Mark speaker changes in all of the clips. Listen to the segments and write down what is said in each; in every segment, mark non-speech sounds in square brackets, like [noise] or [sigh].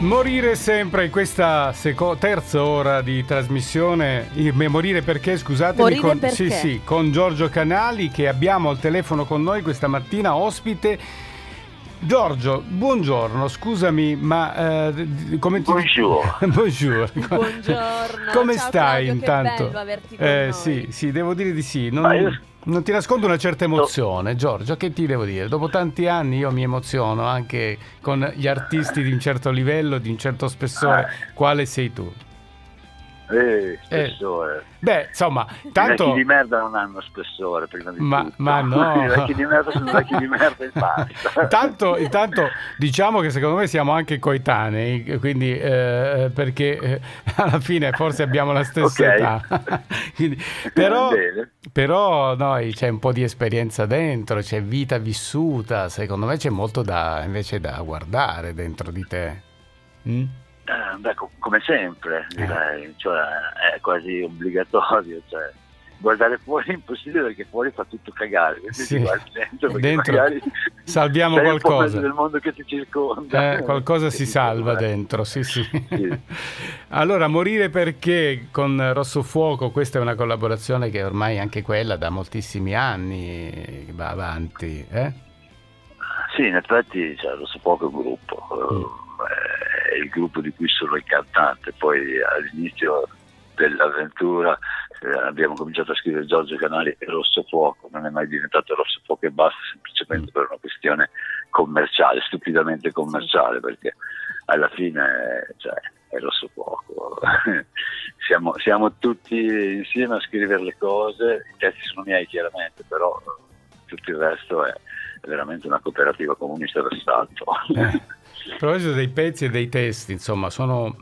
Speaker 1: Morire sempre in questa seco- terza ora di trasmissione, morire perché scusatemi,
Speaker 2: morire
Speaker 1: con,
Speaker 2: perché?
Speaker 1: Sì, sì, con Giorgio Canali che abbiamo al telefono con noi questa mattina, ospite. Giorgio, buongiorno, scusami, ma eh, come ti... [laughs] Buongiorno.
Speaker 2: Buongiorno. [laughs]
Speaker 1: Come
Speaker 2: Ciao,
Speaker 1: stai
Speaker 2: Claudio,
Speaker 1: intanto?
Speaker 2: Che bello averti con
Speaker 1: eh,
Speaker 2: noi.
Speaker 1: sì, sì, devo dire di sì. Non,
Speaker 3: io-
Speaker 1: non ti nascondo una certa emozione, Giorgio, che ti devo dire? Dopo tanti anni io mi emoziono anche con gli artisti di un certo livello, di un certo spessore, quale sei tu.
Speaker 3: Eh, spessore.
Speaker 1: Beh, insomma,
Speaker 3: I
Speaker 1: tanto...
Speaker 3: vecchi di merda non hanno spessore, prima di
Speaker 1: Ma-
Speaker 3: tutto.
Speaker 1: ma no. [laughs]
Speaker 3: I vecchi di merda sono vecchi di merda e basta. [laughs]
Speaker 1: Intanto, intanto diciamo che secondo me siamo anche coetanei, quindi eh, perché eh, alla fine forse abbiamo la stessa
Speaker 3: Ok.
Speaker 1: età. [laughs] Quindi- però, però noi c'è un po' di esperienza dentro, c'è vita vissuta, secondo me c'è molto da invece da guardare dentro di te. Mm?
Speaker 3: Eh, beh, co- come sempre,
Speaker 1: Eh.
Speaker 3: direi, cioè, è quasi obbligatorio. Cioè, guardare fuori è impossibile perché fuori fa tutto cagare. Quindi
Speaker 1: Sì.
Speaker 3: guardi dentro
Speaker 1: Dentro
Speaker 3: magari
Speaker 1: salviamo
Speaker 3: un
Speaker 1: qualcosa.
Speaker 3: del mondo che ti circonda.
Speaker 1: Eh, qualcosa si salva dentro, sì, sì.
Speaker 3: Sì.
Speaker 1: Allora, morire perché con Rosso Fuoco, questa è una collaborazione che ormai anche quella da moltissimi anni va avanti. eh?
Speaker 3: Sì, in effetti cioè, lo so poco il gruppo, eh, è il gruppo di cui sono il cantante, poi all'inizio dell'avventura eh, abbiamo cominciato a scrivere Giorgio Canali e Rosso Fuoco, non è mai diventato Rosso Fuoco e basta, semplicemente per una questione commerciale, stupidamente commerciale, perché alla fine cioè, è Rosso Fuoco. [laughs] siamo, siamo tutti insieme a scrivere le cose, i testi sono miei chiaramente, però tutto il resto è veramente una cooperativa comunista d'assalto.
Speaker 1: Eh. [laughs] A proposito dei pezzi e dei testi, insomma, sono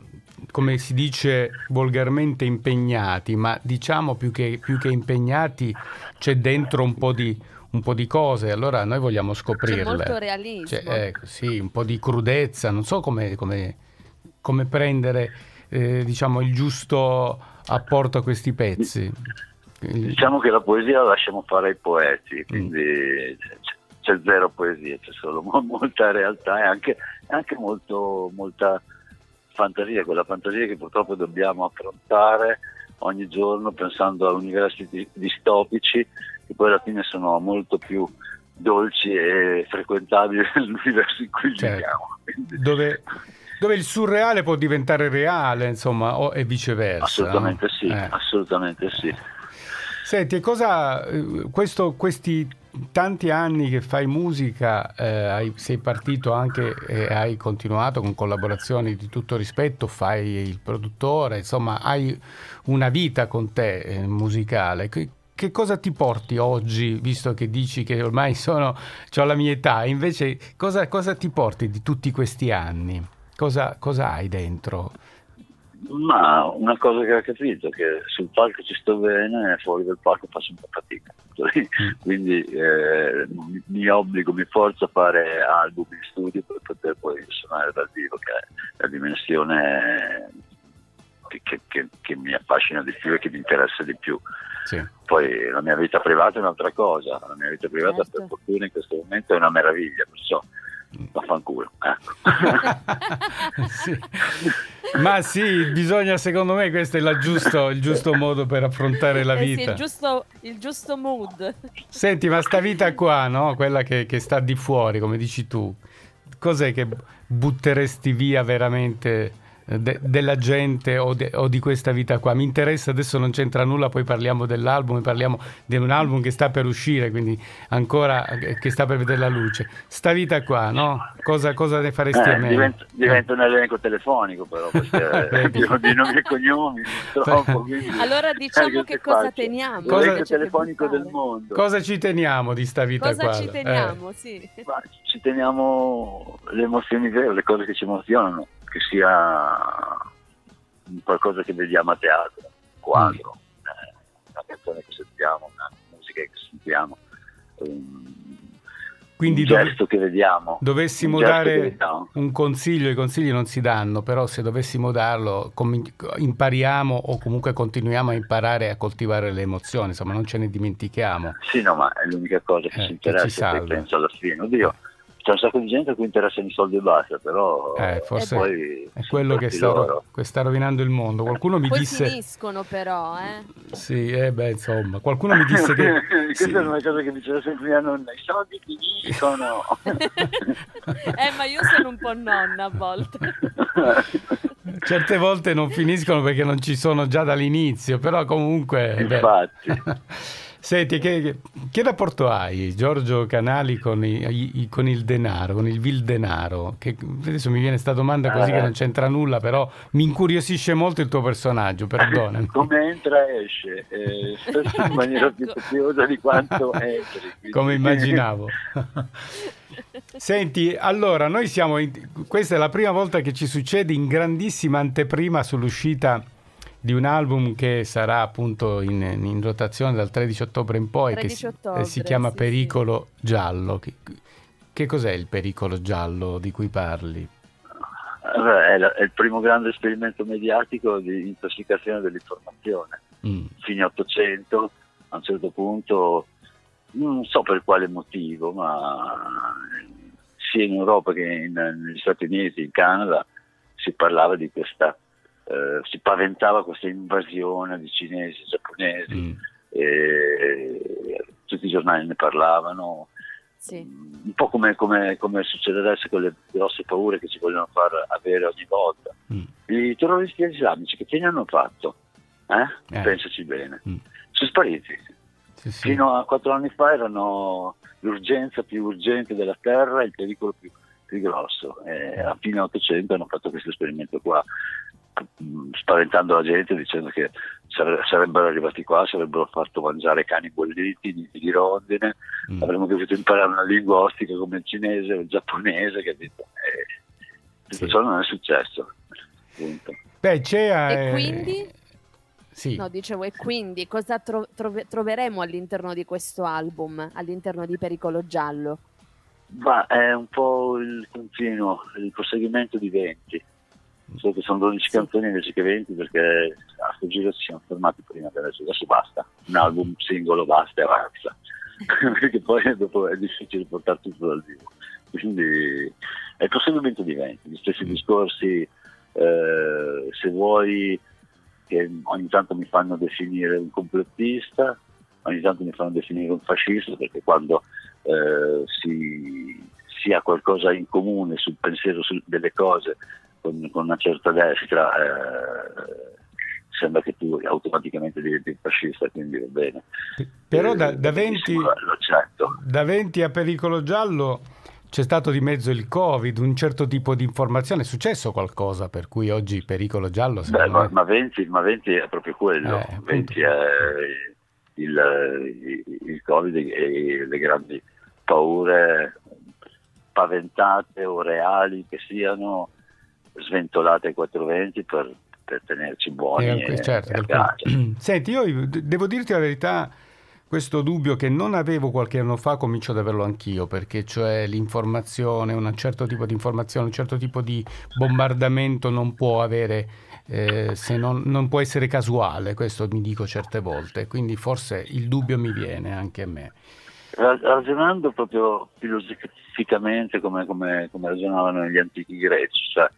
Speaker 1: come si dice volgarmente impegnati, ma diciamo più che, più che impegnati c'è dentro un po' di, un po' di cose, allora noi vogliamo
Speaker 2: C'è
Speaker 1: scoprirle.
Speaker 2: molto realismo.
Speaker 1: Cioè, ecco, sì, un po' di crudezza, non so come, come- come prendere eh, diciamo, il giusto apporto a questi pezzi.
Speaker 3: Diciamo che la poesia la lasciamo fare ai
Speaker 1: Mm.
Speaker 3: poeti, quindi c- c'è zero poesia, c'è solo mo- molta realtà e anche, anche molto, molta fantasia, quella fantasia che purtroppo dobbiamo affrontare ogni giorno pensando a universi di- distopici che poi alla fine sono molto più dolci e frequentabili [laughs] dell'universo in cui
Speaker 1: Certo.
Speaker 3: viviamo.
Speaker 1: Dove, dove il surreale può diventare reale, insomma, o e viceversa.
Speaker 3: Assolutamente
Speaker 1: no?
Speaker 3: sì,
Speaker 1: Eh.
Speaker 3: assolutamente sì.
Speaker 1: Senti, cosa eh, questo- questi tanti anni che fai musica, eh, sei partito anche e hai continuato con collaborazioni di tutto rispetto, fai il produttore, insomma, hai una vita con te eh, musicale. Che, che cosa ti porti oggi, visto che dici che ormai sono, ho la mia età, invece cosa, cosa ti porti di tutti questi anni? Cosa, cosa hai dentro?
Speaker 3: Ma una cosa che ho capito è che sul palco ci sto bene e fuori dal palco faccio un po' fatica. [laughs] Quindi eh, mi, mi obbligo, mi forzo a fare album in studio per poter poi suonare dal vivo, che è la dimensione che, che- che- che mi affascina di più e che mi interessa di più.
Speaker 1: Sì.
Speaker 3: Poi la mia vita privata è un'altra cosa, la mia vita privata
Speaker 2: Certo.
Speaker 3: per fortuna in questo momento è una meraviglia, perciò vaffanculo. Ecco. [laughs]
Speaker 1: Sì. Ma sì, bisogna, secondo me, questo è la giusto- il giusto modo per affrontare la
Speaker 2: Eh sì,
Speaker 1: vita.
Speaker 2: il, giusto, il giusto mood.
Speaker 1: Senti, ma sta vita qua, no? Quella che, che sta di fuori, come dici tu, cos'è che butteresti via veramente eh, de- della gente o, de- o di questa vita qua? Mi interessa, adesso non c'entra nulla, poi parliamo dell'album, parliamo di un album che sta per uscire, quindi ancora eh, che sta per vedere la luce. Sta vita qua, no? Cosa, cosa ne faresti a
Speaker 3: Eh,
Speaker 1: me?
Speaker 3: diventa, diventa un elenco telefonico però perché [laughs] di nomi e cognomi [laughs] quindi-
Speaker 2: Allora diciamo
Speaker 3: Eh,
Speaker 2: che
Speaker 3: che
Speaker 2: cosa
Speaker 3: faccio?
Speaker 2: teniamo?
Speaker 1: Cosa-
Speaker 3: telefonico del mondo
Speaker 1: Cosa ci teniamo di sta vita
Speaker 2: Cosa
Speaker 1: qua?
Speaker 2: ci
Speaker 1: Eh.
Speaker 2: teniamo, sì.
Speaker 3: Ma ci teniamo le emozioni vere, le cose che ci emozionano, che sia qualcosa che vediamo a teatro, un quadro, eh, una canzone che sentiamo, una musica che sentiamo, un,
Speaker 1: Quindi
Speaker 3: gesto che vediamo.
Speaker 1: dovessimo
Speaker 3: un che
Speaker 1: dare
Speaker 3: vediamo.
Speaker 1: un consiglio, i consigli non si danno, però se dovessimo darlo com- impariamo o comunque continuiamo a imparare a coltivare le emozioni, insomma non ce ne dimentichiamo.
Speaker 3: Sì, no, ma è l'unica cosa che
Speaker 1: Eh,
Speaker 3: ci
Speaker 1: che
Speaker 3: interessa, poi penso alla fine. Oddio, c'è un sacco di gente a cui interessano i soldi e basta, però
Speaker 1: Eh, forse
Speaker 3: poi
Speaker 1: È quello che sta,
Speaker 3: loro.
Speaker 1: che sta rovinando il mondo. Qualcuno mi
Speaker 2: Poi
Speaker 1: disse...
Speaker 2: finiscono però, eh.
Speaker 1: Sì, eh beh, insomma, qualcuno mi disse che... [laughs]
Speaker 3: Questa
Speaker 1: sì.
Speaker 3: è una cosa che diceva sempre mia nonna, i soldi finiscono. [laughs]
Speaker 2: eh, ma io sono un po' nonna a volte. [laughs]
Speaker 1: Certe volte non finiscono perché non ci sono già dall'inizio, però comunque... beh. Senti, che, che- che rapporto hai, Giorgio Canali, con, i- i- con il denaro, con il vil denaro? Che, adesso mi viene questa domanda così
Speaker 3: Eh.
Speaker 1: che non c'entra nulla, però mi incuriosisce molto il tuo personaggio, perdonami. [laughs]
Speaker 3: Come entra esce, eh, spesso [laughs] in maniera più
Speaker 2: Ecco.
Speaker 3: copiosa di quanto entri. quindi-
Speaker 1: Come immaginavo. [laughs] Senti, allora, noi siamo in- questa è la prima volta che ci succede in grandissima anteprima sull'uscita di un album che sarà appunto in, in rotazione dal 13 ottobre in poi, che
Speaker 2: 13
Speaker 1: si,
Speaker 2: ottobre,
Speaker 1: eh, si chiama
Speaker 2: sì,
Speaker 1: Pericolo Giallo. Che, che cos'è il pericolo giallo di cui parli?
Speaker 3: Vabbè, È, la- è il primo grande esperimento mediatico di intossicazione dell'informazione.
Speaker 1: Mm,
Speaker 3: Fine 800, a un certo punto, non so per quale motivo, ma sia in Europa che in- negli Stati Uniti, in Canada, si parlava di questa, eh, si paventava questa invasione di cinesi, giapponesi,
Speaker 1: mm.
Speaker 3: e tutti i giornali ne parlavano,
Speaker 2: Sì.
Speaker 3: un po' come, come, come succede adesso con le grosse paure che ci vogliono far avere ogni volta.
Speaker 1: Mm.
Speaker 3: I terroristi islamici che fine hanno fatto? Eh?
Speaker 1: Eh.
Speaker 3: Pensaci bene.
Speaker 1: Mm.
Speaker 3: Sono spariti.
Speaker 1: Sì, sì.
Speaker 3: Fino a quattro anni fa erano l'urgenza più urgente della Terra e il pericolo più, più grosso. E a fine 800 hanno fatto questo esperimento qua, spaventando la gente dicendo che sare- sarebbero arrivati qua, ci avrebbero fatto mangiare cani bolliti, di rondine,
Speaker 1: Mm.
Speaker 3: avremmo dovuto imparare una lingua ostica come il cinese o il giapponese, capito? E tutto
Speaker 1: Sì.
Speaker 3: ciò non è successo. Punto.
Speaker 1: Beh, c'è...
Speaker 2: E
Speaker 1: eh,
Speaker 2: quindi?
Speaker 1: Sì.
Speaker 2: No, dicevo, e quindi cosa tro- trove- troveremo all'interno di questo album, all'interno di Pericolo Giallo?
Speaker 3: Ma è un po' il continuo, il proseguimento di 20. So che sono 12
Speaker 2: Sì.
Speaker 3: canzoni invece che 20 perché a sto giro ci siamo fermati prima che adesso, adesso basta. Un album singolo basta e avanza. [laughs] perché poi dopo è difficile portare tutto dal vivo. Quindi è il proseguimento di 20, gli stessi discorsi, eh, se vuoi, che ogni tanto mi fanno definire un complottista, ogni tanto mi fanno definire un fascista, perché quando eh, si, si ha qualcosa in comune sul pensiero sul- delle cose con, con una certa destra, eh, sembra che tu automaticamente diventi fascista, quindi va bene.
Speaker 1: Però da,
Speaker 3: Eh,
Speaker 1: da 20...
Speaker 3: benissimo, Lo accetto.
Speaker 1: Da 20 a pericolo giallo c'è stato di mezzo il Covid, un certo tipo di informazione. È successo qualcosa per cui oggi pericolo giallo?
Speaker 3: Beh, ma, ma 20, ma 20 è proprio quello,
Speaker 1: Eh, appunto.
Speaker 3: 20 è il, il- il Covid e le grandi paure paventate o reali che siano sventolate ai 420 per, per tenerci buoni
Speaker 1: Eh, certo,
Speaker 3: e. [clears throat]
Speaker 1: Senti, io devo dirti la verità, questo dubbio che non avevo qualche anno fa comincio ad averlo anch'io, perché cioè l'informazione, un certo tipo di informazione, un certo tipo di bombardamento non può avere, eh, se non, non può essere casuale, questo mi dico certe volte, quindi forse il dubbio mi viene anche a me.
Speaker 3: Ra- Ragionando proprio filosoficamente come, come- come ragionavano gli antichi greci, cioè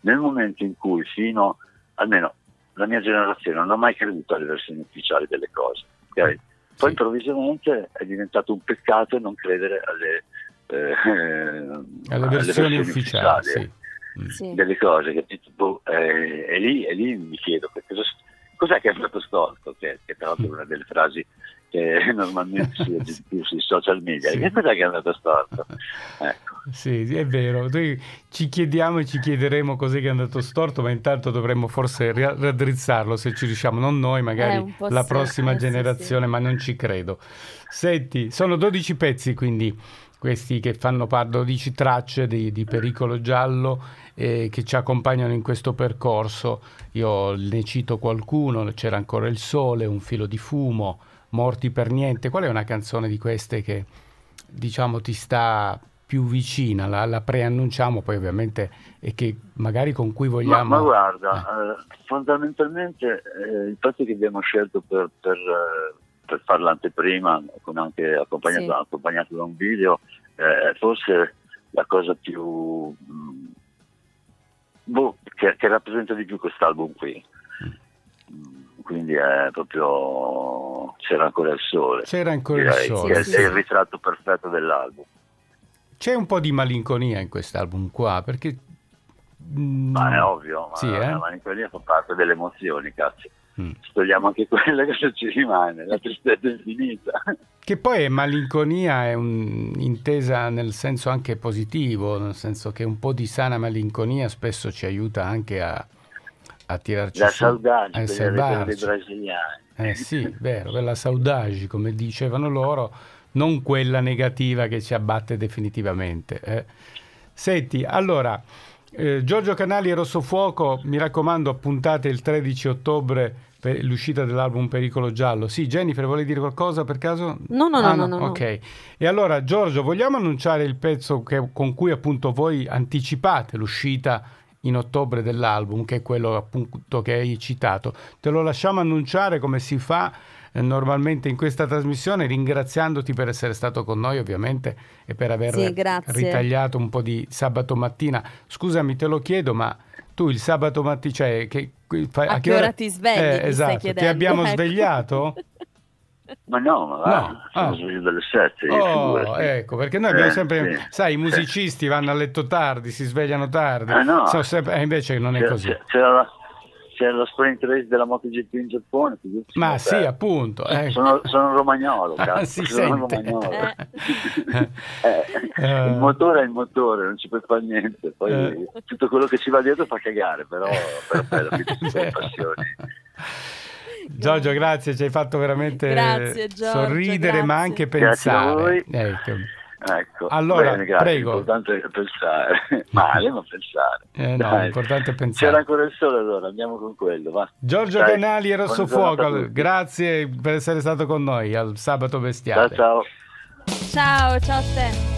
Speaker 3: nel momento in cui fino, almeno la mia generazione, non ha mai creduto alle versioni ufficiali delle cose, ok? poi improvvisamente è diventato un peccato non credere alle, eh,
Speaker 1: Alle versioni ufficiali, sì. Mm.
Speaker 2: Sì.
Speaker 3: delle cose, capito? Boh, eh, e, lì, lì mi chiedo che cosa- cos'è che è andato storto, che, che tra l'altro è una delle frasi che [laughs] normalmente si legge più sui social media,
Speaker 1: Sì.
Speaker 3: che cos'è che è andato storto? Ecco.
Speaker 1: Sì, sì, è vero. Noi ci chiediamo e ci chiederemo cos'è che è andato storto, ma intanto dovremmo forse ri- raddrizzarlo se ci riusciamo, non noi, magari
Speaker 2: Eh,
Speaker 1: la prossima [laughs]
Speaker 2: sì,
Speaker 1: generazione,
Speaker 2: sì.
Speaker 1: ma non ci credo. Senti, sono 12 pezzi quindi questi che fanno parte, 12 tracce di, di Pericolo Giallo eh, che ci accompagnano in questo percorso. Io ne cito qualcuno, c'era ancora il sole, un filo di fumo, morti per niente. Qual è una canzone di queste che diciamo ti sta più vicina, la, la preannunciamo poi ovviamente e che magari con cui
Speaker 3: Ma,
Speaker 1: vogliamo...
Speaker 3: ma guarda, eh, fondamentalmente eh, il pezzo che abbiamo scelto per, per, eh, per fare l'anteprima, con anche accompagnato,
Speaker 2: Sì.
Speaker 3: accompagnato da un video, eh, forse la cosa più... mm, boh, che, che rappresenta di più quest'album qui. Mm, Quindi è proprio... c'era ancora il sole.
Speaker 1: C'era ancora il sole.
Speaker 3: che
Speaker 2: sì,
Speaker 3: è il ritratto perfetto dell'album.
Speaker 1: C'è un po' di malinconia in quest'album qua, perché... mm,
Speaker 3: Ma è ovvio, ma
Speaker 1: Sì, eh?
Speaker 3: la malinconia fa parte delle emozioni, cazzo.
Speaker 1: Mm.
Speaker 3: Togliamo anche quella che ci rimane, la tristezza infinita.
Speaker 1: Che poi è malinconia è un- intesa nel senso anche positivo, nel senso che un po' di sana malinconia spesso ci aiuta anche a, a tirarci
Speaker 3: La
Speaker 1: su,
Speaker 3: saudade
Speaker 1: a salvarci.
Speaker 3: dei brasiliani.
Speaker 1: Eh sì, vero, quella saudade, come dicevano loro, non quella negativa che ci abbatte definitivamente. eh. Senti, allora, eh, Giorgio Canali e Rossofuoco, mi raccomando, appuntate il 13 ottobre per l'uscita dell'album Pericolo Giallo. Sì, Jennifer, vuole dire qualcosa per caso?
Speaker 2: No, no, no,
Speaker 1: Ah,
Speaker 2: no, no, no.
Speaker 1: Ok. E allora, Giorgio, vogliamo annunciare il pezzo che- con cui appunto voi anticipate l'uscita in ottobre dell'album, che è quello appunto che hai citato. Te lo lasciamo annunciare come si fa normalmente in questa trasmissione, ringraziandoti per essere stato con noi ovviamente e per aver
Speaker 2: Sì,
Speaker 1: ritagliato un po' di sabato mattina. Scusami, te lo chiedo, ma tu il sabato mattina, cioè, che, fai-
Speaker 2: A che ora ti svegli,
Speaker 1: Eh, esatto, ti abbiamo
Speaker 2: ecco.
Speaker 1: svegliato?
Speaker 3: Ma no, ma va,
Speaker 1: No,
Speaker 3: sono
Speaker 1: ah.
Speaker 3: sveglio dalle sette. io,
Speaker 1: Oh,
Speaker 3: figurati.
Speaker 1: ecco, perché noi abbiamo
Speaker 3: Eh,
Speaker 1: sempre,
Speaker 3: sì.
Speaker 1: sai, i musicisti vanno a letto tardi, si svegliano tardi,
Speaker 3: Ah, no.
Speaker 1: Sono sempre- eh, invece non è
Speaker 3: C'era,
Speaker 1: così.
Speaker 3: c'era la, c'era lo sprint race della MotoGP in Giappone.
Speaker 1: Ma
Speaker 3: cioè,
Speaker 1: sì, appunto. eh.
Speaker 3: Sono, sono romagnolo,
Speaker 1: Ah,
Speaker 3: cazzo,
Speaker 1: si
Speaker 3: sono
Speaker 1: sente.
Speaker 3: romagnolo.
Speaker 2: Eh. [laughs]
Speaker 3: Eh,
Speaker 1: Eh.
Speaker 3: il motore è il motore, non ci puoi fare niente. Poi
Speaker 1: Eh.
Speaker 3: tutto quello che ci va dietro fa cagare, però, però [laughs] bello, che ci sono
Speaker 1: Vero.
Speaker 3: passioni.
Speaker 1: Giorgio, grazie, ci hai fatto veramente
Speaker 2: Grazie, Giorgio,
Speaker 1: sorridere, ma
Speaker 2: grazie.
Speaker 1: anche
Speaker 3: Grazie a
Speaker 1: pensare.
Speaker 3: voi.
Speaker 1: Ecco.
Speaker 3: Ecco,
Speaker 1: Allora,
Speaker 3: bene, grazie.
Speaker 1: prego.
Speaker 3: L'importante è pensare. [laughs] Male, ma pensare.
Speaker 1: Eh, no,
Speaker 3: Dai.
Speaker 1: l'importante è
Speaker 3: C'era
Speaker 1: pensare.
Speaker 3: ancora il sole allora, andiamo con quello, va.
Speaker 1: Giorgio
Speaker 3: Dai,
Speaker 1: Canali e Rosso Fuoco, grazie per essere stato con noi al Sabato
Speaker 3: Ciao
Speaker 1: Bestiale.
Speaker 3: ciao.
Speaker 2: Ciao, ciao a te.